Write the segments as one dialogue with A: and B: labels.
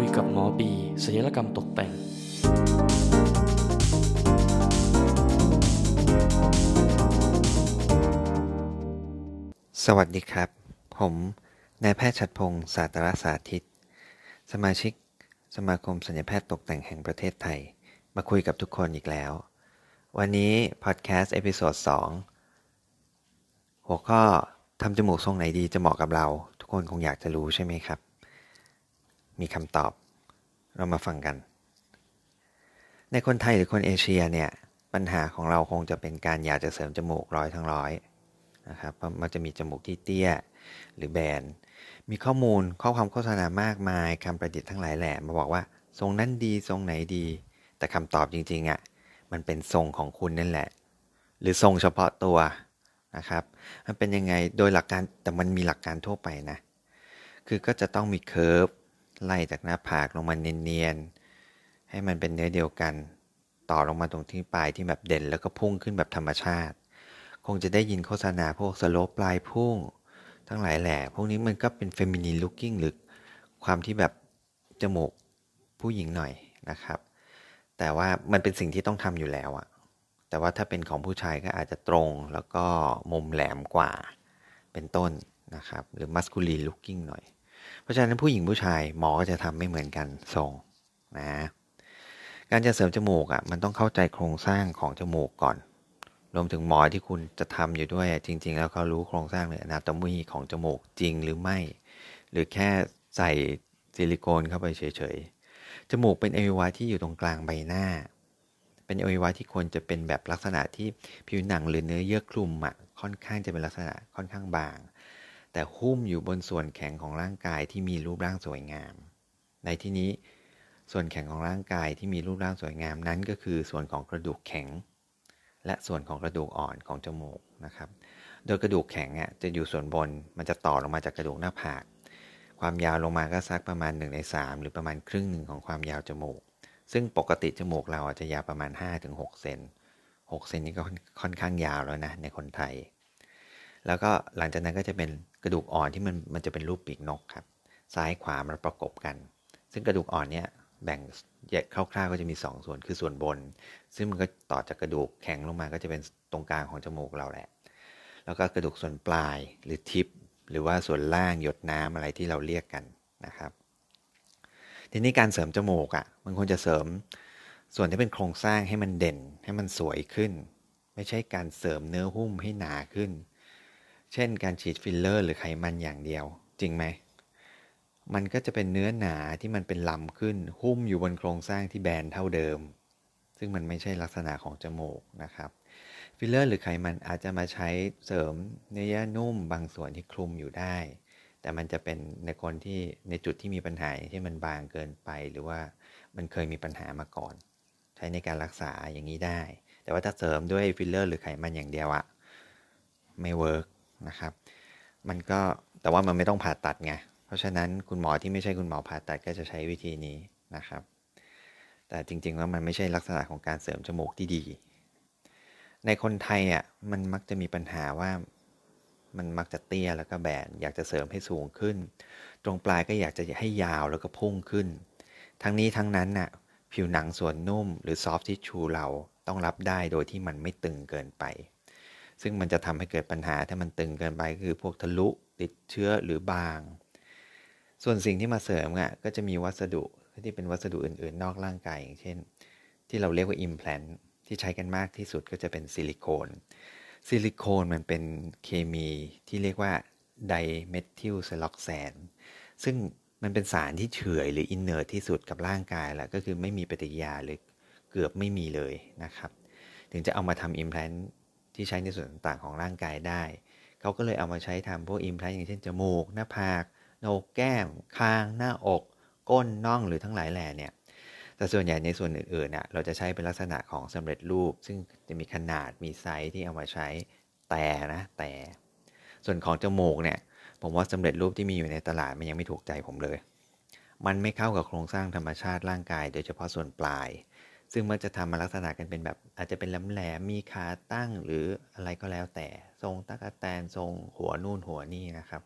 A: คุยกับหมอบีศัลยกรรมตกแต่ง
B: สวัสดีครับ ผมนายแพทย์ชัดพงศ์สาตรสาธิต สมาชิก สมาคมศัลยแพทย์ตกแต่งแห่งประเทศไทย มาคุยกับทุกคนอีกแล้ว วันนี้พอดแคสต์ episode 2หัวข้อทำจมูกทรงไหนดีจะเหมาะกับเรา ทุกคนคงอยากจะรู้ใช่ไหมครับ มีคำตอบ เรามาฟังกัน ในคนไทยหรือคนเอเชียเนี่ยปัญหาของเราคงจะเป็นการอยากจะเสริมจมูกร้อยทั้งร้อยนะครับเพราะมันจะมีจมูกที่เตี้ยหรือแบน มีข้อมูลข้อความโฆษณามากมายคำประดิษฐ์ทั้งหลายแหล่มาบอกว่า ทรงนั้นดีทรงไหนดี แต่คำตอบจริงๆอะ่ะมันเป็นทรงของคุณนั่นแหละ หรือทรงเฉพาะตัวนะครับ มันเป็นยังไงโดยหลักการแต่มันมีหลักการทั่วไปนะ คือก็จะต้องมี curve ไล่จากหน้าผากลงมาเนียนๆ ให้มันเป็นเนื้อเดียวกัน ต่อลงมาตรงที่ปลายที่แบบเด่นแล้วก็พุ่งขึ้นแบบธรรมชาติ คงจะได้ยินโฆษณาพวก slope ปลายพุ่ง ทั้งหลายแหล่พวกนี้มันก็เป็น feminine looking หรือความที่แบบจมูกผู้หญิงหน่อยนะครับ แต่ว่ามันเป็นสิ่งที่ต้องทำอยู่แล้วอะแต่ว่าถ้าเป็นของผู้ชายก็อาจจะตรงแล้วก็มุมแหลมกว่าเป็นต้นนะครับ หรือมัสคูลีนลุคกิ้งหน่อย เพราะฉะนั้นผู้หญิงผู้ชายหมอก็จะทำไม่เหมือนกันทรงนะการจะเสริมจมูกอะ่ะมันต้องเข้าใจโครงสร้างของจมูกก่อน รวมถึงหมอที่คุณจะทำอยู่ด้วยจริง ๆ แล้วเขารู้โครงสร้างเลยอนาโตมีของจมูกจริงหรือไม่ หรือแค่ใส่ซิลิโคนเข้าไปเฉยๆจมูกเป็นอวัยวะที่อยู่ตรงกลางใบหน้า เป็นอวัยวะที่ควรจะเป็นแบบลักษณะที่ผิวหนังหรือเนื้อเยื่อคลุมอะค่อนข้างจะเป็นลักษณะค่อนข้างบาง แต่หุ้มอยู่บนส่วนแข็งของร่างกายที่มีรูปร่างสวยงาม ในที่นี้ส่วนแข็งของร่างกายที่มีรูปร่างสวยงามนั้น ก็คือส่วนของกระดูกแข็ง และส่วนของกระดูกอ่อนของจมูกนะครับ โดยกระดูกแข็งอะจะอยู่ส่วนบนมันจะต่อลงมาจากกระดูกหน้าผาก ความยาวลงมาก็สักประมาณ1ใน3 หรือประมาณครึ่งหนึ่งของความยาวจมูก ซึ่งปกติจมูกเราจะยาวประมาณ 5-6เซน6เซนนี่ก็ค่อนข้างยาวแล้วนะในคนไทย แล้วก็หลังจากนั้นก็จะเป็นกระดูกอ่อนที่มันมันจะเป็นรูปปีกนกครับ ซ้ายขวามันประกบกัน ซึ่งกระดูกอ่อนเนี่ยแบ่งแยกคร่าวๆก็จะมี 2 ส่วนคือส่วนบน ซึ่งมันก็ต่อจากกระดูกแข็งลงมาก็จะเป็นตรงกลางของจมูกเราแหละ แล้วก็กระดูกส่วนปลายหรือทิป หรือว่าส่วนล่างหยดน้ำอะไรที่เราเรียกกันนะครับ ทีนี้การเสริมจมูกอ่ะมันควรจะเสริมส่วนที่เป็นโครงสร้างให้มันเด่นให้มันสวยขึ้น ไม่ใช่การเสริมเนื้อหุ้มให้หนาขึ้น เช่นการฉีดฟิลเลอร์ หรือไขมันอย่างเดียว จริงไหม มันก็จะเป็นเนื้อหนาที่มันเป็นลำขึ้น หุ้มอยู่บนโครงสร้างที่แบนเท่าเดิม ซึ่งมันไม่ใช่ลักษณะของจมูกนะครับ ฟิลเลอร์ หรือไขมันอาจจะมาใช้เสริมเนื้อนุ่มบางส่วนที่คลุมอยู่ได้ แต่มันจะเป็นในคนที่ในจุดที่มีปัญหาที่มันบางเกินไป หรือว่ามันเคยมีปัญหามาก่อน ใช้ในการรักษาอย่างนี้ได้ แต่ว่าถ้าเสริมด้วยฟิลเลอร์ หรือไขมันอย่างเดียวอะไม่ work นะครับ มันก็แต่ว่ามันไม่ต้องผ่าตัดไง เพราะฉะนั้นคุณหมอที่ไม่ใช่คุณหมอผ่าตัดก็จะใช้วิธีนี้นะครับ แต่จริงๆแล้วมันไม่ใช่ลักษณะของการเสริมจมูกที่ดี ในคนไทยอะมันมักจะมีปัญหาว่ามันมักจะเตี้ยแล้วก็แบน อยากจะเสริมให้สูงขึ้น ตรงปลายก็อยากจะให้ยาวแล้วก็พุ่งขึ้น ทั้งนี้ทั้งนั้นน่ะผิวหนังส่วนนุ่มหรือซอฟต์ทิชชูเราต้องรับได้โดยที่มันไม่ตึงเกินไป ซึ่งมันจะทำให้เกิดปัญหาถ้ามันตึงเกินไปคือพวกทะลุติดเชื้อหรือบาง ส่วนสิ่งที่มาเสริมอะก็จะมีวัสดุที่เป็นวัสดุอื่น ๆ นอกร่างกายอย่างเช่น ที่เราเรียกว่า implant ที่ใช้กันมากที่สุดก็จะเป็นซิลิโคนซิลิโคนมันเป็นเคมีที่เรียกว่า dimethylsiloxane ซึ่งมันเป็นสารที่เฉยหรือ inert ที่สุดกับร่างกายแหละก็คือไม่มีปฏิกิริยาหรือเกือบไม่มีเลยนะครับ ถึงจะเอามาทำ implant ที่ใช้ในส่วนต่างๆของร่างกายได้ เขาก็เลยเอามาใช้ทำพวก implant อย่างเช่นจมูก หน้าผากโหนกแก้ม คาง หน้าอก ก้นน่องหรือทั้งหลายแหล่เนี่ยแต่ส่วนใหญ่ในส่วนอื่นๆเน่ยเราจะใช้เป็นลักษณะของสำเร็จรูป ซึ่งจะมีขนาดมีไซส์ที่เอามาใช้แต่นะแต่ ส่วนของจมูกเนี่ยผมว่าสำเร็จรูปที่มีอยู่ในตลาดมันยังไม่ถูกใจผมเลย มันไม่เข้ากับโครงสร้างธรรมชาติร่างกาย โดยเฉพาะส่วนปลาย ซึ่งมันจะทำมาลักษณะกันเป็นแบบ อาจจะเป็นแหลมแหลมมีขาตั้งหรืออะไรก็แล้วแต่ ทรงตะกะแตนทรงหัวนู่นหัวนี่นะครับ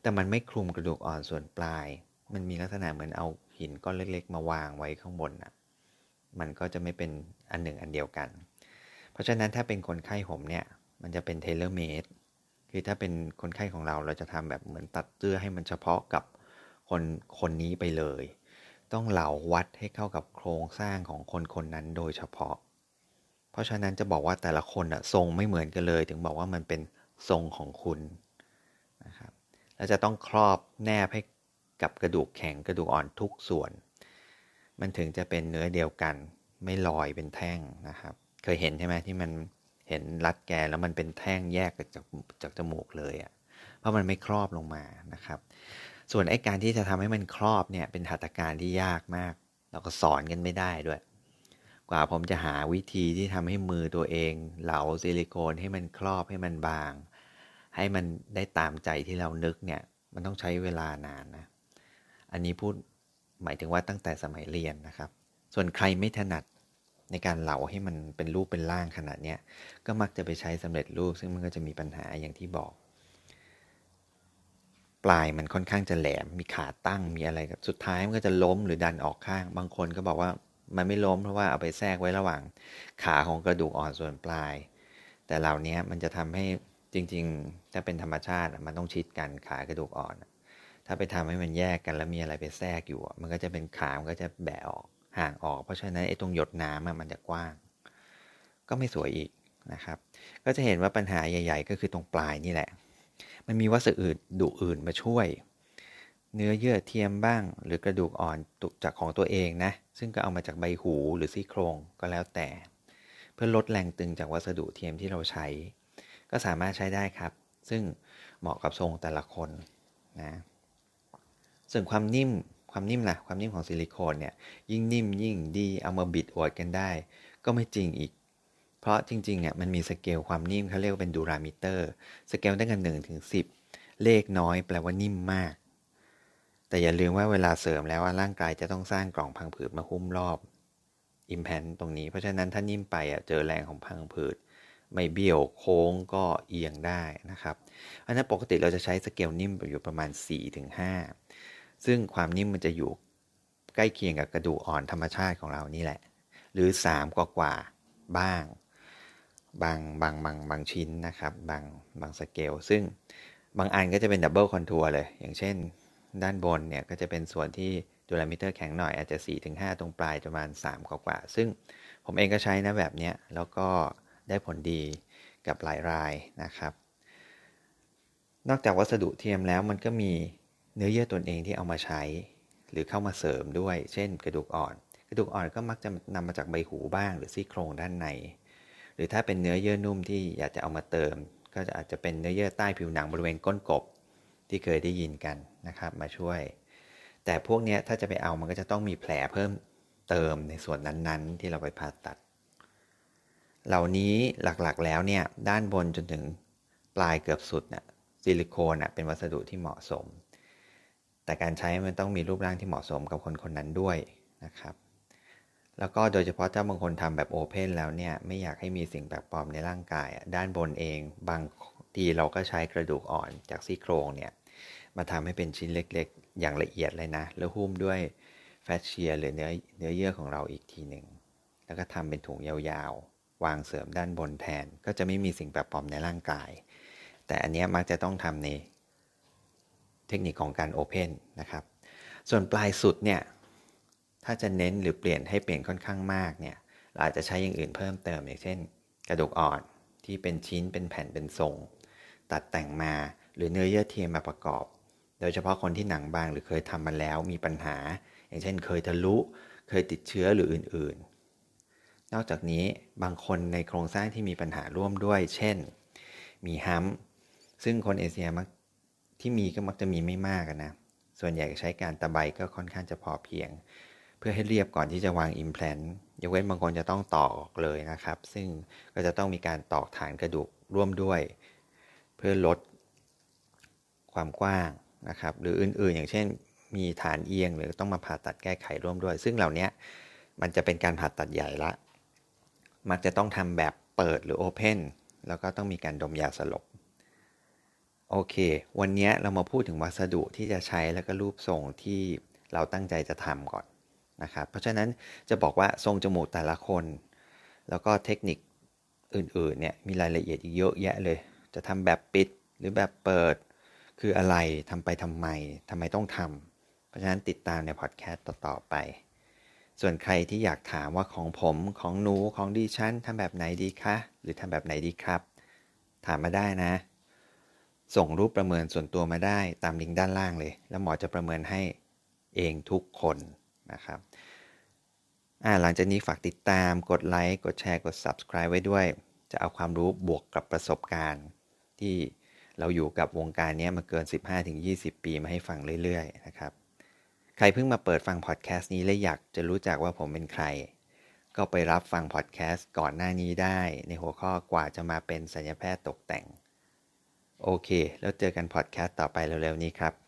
B: แต่มันไม่คลุมกระดูกอ่อนส่วนปลาย มันมีลักษณะเหมือนเอาหินก้อนเล็ก ๆ มาวางไว้ข้างบนอะมันก็จะไม่เป็นอันหนึ่งอันเดียวกัน เพราะฉะนั้นถ้าเป็นคนไข้ผมเนี่ย มันจะเป็นเทเลเมดคือถ้าเป็นคนไข้ของเราเราจะทำแบบเหมือนตัดเสื้อให้มันเฉพาะกับคนคนนี้ไปเลย ต้องเหลาวัดให้เข้ากับโครงสร้างของคนคนนั้นโดยเฉพาะ เพราะฉะนั้นจะบอกว่าแต่ละคนอะทรงไม่เหมือนกันเลย ถึงบอกว่ามันเป็นทรงของคุณนะครับแล้วจะต้องครอบแนบให้กับกระดูกแข็งกระดูกอ่อนทุกส่วน มันถึงจะเป็นเนื้อเดียวกัน ไม่ลอยเป็นแท่งนะครับ เคยเห็นใช่ไหมที่มันเห็นรัดแกแล้วมันเป็นแท่งแยกจากจากจมูกเลยอะ่ะเพราะมันไม่ครอบลงมานะครับ ส่วนไอ้การที่จะทำให้มันครอบเนี่ยเป็นหัตถการที่ยากมาก เราก็สอนกันไม่ได้ด้วย กว่าผมจะหาวิธีที่ทำให้มือตัวเอง เหลาซิลิโคนให้มันครอบให้มันบาง ให้มันได้ตามใจที่เรานึกเนี่ย มันต้องใช้เวลานานนะ อันนี้พูดหมายถึงว่าตั้งแต่สมัยเรียนนะครับ ส่วนใครไม่ถนัดในการเหลาให้มันเป็นรูปเป็นร่างขนาดเนี้ยก็มักจะไปใช้สำเร็จรูป ซึ่งมันก็จะมีปัญหาอย่างที่บอก ปลายมันค่อนข้างจะแหลม มีขาตั้งมีอะไรกับสุดท้ายมันก็จะล้มหรือดันออกข้าง บางคนก็บอกว่ามันไม่ล้มเพราะว่าเอาไปแทรกไว้ระหว่างขาของกระดูกอ่อนส่วนปลาย แต่เหล่านี้มันจะทำให้จริงๆ ถ้าเป็นธรรมชาติมันต้องชิดกันขากระดูกอ่อน ถ้าไปทำให้มันแยกกันแล้วมีอะไรไปแทรกอยู่ มันก็จะเป็นขา มันก็จะแบะออกห่างออก เพราะฉะนั้นไอ้ตรงหยดน้ำมันจะกว้าง ก็ไม่สวยอีกนะครับ ก็จะเห็นว่าปัญหาใหญ่ ๆ ก็คือตรงปลายนี่แหละ มันมีวัสดุอื่นดุอื่นมาช่วย เนื้อเยื่อเทียมบ้าง หรือกระดูกอ่อนตุกจากของตัวเองนะ ซึ่งก็เอามาจากใบหูหรือซี่โครงก็แล้วแต่ เพื่อลดแรงตึงจากวัสดุเทียมที่เราใช้ ก็สามารถใช้ได้ครับ ซึ่งเหมาะกับทรงแต่ละคนนะส่วนความนิ่มความนิ่มล่ะความนิ่มของซิลิโคนเนี่ยยิ่งนิ่มยิ่งดีเอามาบิดอวดกันได้ ก็ไม่จริงอีก เพราะจริงๆอะมันมีสเกลความนิ่มเขาเรียกว่าเป็น durometer scale ตั้งแต่หนึ่งถึงสิบเลขน้อยแปลว่านิ่มมาก แต่อย่าลืมว่าเวลาเสริมแล้วว่าร่างกายจะต้องสร้างกล่องพังผืดมาหุ้มรอบ implant ตรงนี้ เพราะฉะนั้นถ้านิ่มไปอะเจอแรงของพังผืดไม่เบี้ยวโค้งก็เอียงได้นะครับ อันนั้นปกติเราจะใช้สเกลนิ่มอยู่ประมาณ 4-5 ซึ่งความนิ่มมันจะอยู่ใกล้เคียงกับกระดูกอ่อนธรรมชาติของเรานี่แหละ หรือ 3 กว่ากว่าบ้าง บางบางบางบางชิ้นนะครับ บางบางสเกล ซึ่งบางอันก็จะเป็น double contour เลย อย่างเช่น ด้านบนเนี่ยก็จะเป็นส่วนที่ durometer แข็งหน่อยอาจจะ 4-5 ตรงปลายประมาณ 3 กว่ากว่า ซึ่งผมเองก็ใช้นะแบบนี้แล้วก็ได้ผลดีกับหลายรายนะครับ นอกจากวัสดุเทียมแล้วมันก็มีเนื้อเยื่อตนเองที่เอามาใช้ หรือเข้ามาเสริมด้วย เช่น กระดูกอ่อน กระดูกอ่อนก็มักจะนำมาจากใบหูบ้าง หรือซี่โครงด้านใน หรือถ้าเป็นเนื้อเยื่อนุ่มที่อยากจะเอามาเติม ก็จะอาจจะเป็นเนื้อเยื่อใต้ผิวหนังบริเวณก้นกบที่เคยได้ยินกันนะครับมาช่วย แต่พวกนี้ถ้าจะไปเอามันก็จะต้องมีแผลเพิ่มเติมในส่วนนั้นๆ ที่เราไปผ่าตัด เหล่านี้หลักๆแล้วเนี่ยด้านบนจนถึงปลายเกือบสุดเนี่ยซิลิโคนเป็นวัสดุที่เหมาะสม แต่การใช้มันต้องมีรูปร่างที่เหมาะสมกับคนคนนั้นด้วยนะครับ แล้วก็โดยเฉพาะถ้าบางคนทำแบบโอเพนแล้วเนี่ย ไม่อยากให้มีสิ่งแปลกปลอมในร่างกาย ด้านบนเองบางทีเราก็ใช้กระดูกอ่อนจากซี่โครงเนี่ย มาทำให้เป็นชิ้นเล็กๆ อย่างละเอียดเลยนะ แล้วหุ้มด้วยแฟชเชียหรือเนื้อเนื้อเยื่อของเราอีกทีหนึ่ง แล้วก็ทำเป็นถุงยาวๆ วางเสริมด้านบนแทน ก็จะไม่มีสิ่งแปลกปลอมในร่างกาย แต่อันนี้มักจะต้องทำในเทคนิคของการโอเพนนะครับ ส่วนปลายสุดเนี่ย ถ้าจะเน้นหรือเปลี่ยนให้เปลี่ยนค่อนข้างมากเนี่ยเราอาจจะใช้อย่างอื่นเพิ่มเติมอย่างเช่น กระดูกอ่อนที่เป็นชิ้นเป็นแผ่นเป็นทรง ตัดแต่งมาหรือเนื้อเยื่อเทียมมาประกอบ โดยเฉพาะคนที่หนังบางหรือเคยทำมาแล้วมีปัญหา อย่างเช่น เคยทะลุเคยติดเชื้อหรืออื่นๆ นอกจากนี้บางคนในโครงสร้างที่มีปัญหาร่วมด้วย เช่น มีฮัมซึ่งคนเอเชียมักที่มีก็มักจะมีไม่มากนะส่วนใหญ่ใช้การตะไบก็ค่อนข้างจะพอเพียง เพื่อให้เรียบก่อนที่จะวางอิมแพลนยกเว้นบางคนจะต้องตอกเลยนะครับ ซึ่งก็จะต้องมีการตอกฐานกระดูกร่วมด้วย เพื่อลดความกว้างนะครับ หรืออื่นๆ อย่างเช่น มีฐานเอียงหรือต้องมาผ่าตัดแก้ไขร่วมด้วย ซึ่งเหล่านี้มันจะเป็นการผ่าตัดใหญ่ละ มักจะต้องทำแบบเปิดหรือโอเพนแล้วก็ต้องมีการดมยาสลบโอเค วันนี้เรามาพูดถึงวัสดุที่จะใช้แล้วก็รูปทรงที่เราตั้งใจจะทำก่อน นะครับ เพราะฉะนั้นจะบอกว่าทรงจมูกแต่ละคน แล้วก็เทคนิคอื่นๆเนี่ยมีรายละเอียดเยอะแยะเลย จะทำแบบปิดหรือแบบเปิดคืออะไรทำไปทำไมทำไมต้องทำเพราะฉะนั้นติดตามในพอดแคสต์ต่อๆไป ส่วนใครที่อยากถามว่าของผมของหนูของดิฉันทำแบบไหนดีคะหรือทำแบบไหนดีครับ ถามมาได้นะ ส่งรูปประเมินส่วนตัวมาได้ตามลิงก์ด้านล่างเลย แล้วหมอจะประเมินให้เองทุกคน นะครับหลังจากนี้ฝากติดตามกดไลค์ กดแชร์ กด Subscribe ไว้ด้วย จะเอาความรู้บวกกับประสบการณ์ ที่เราอยู่กับวงการนี้มาเกิน 15-20 ปีมาให้ฟังเรื่อยๆนะครับ ใครเพิ่งมาเปิดฟังพอดแคสต์นี้และอยากจะรู้จักว่าผมเป็นใคร ก็ไปรับฟังพอดแคสต์ก่อนหน้านี้ได้ ในหัวข้อกว่าจะมาเป็นสัญญาแพทย์ตกแต่ง โอเค แล้วเจอกันพอดแคสต์ต่อไปเร็วๆนี้ครับ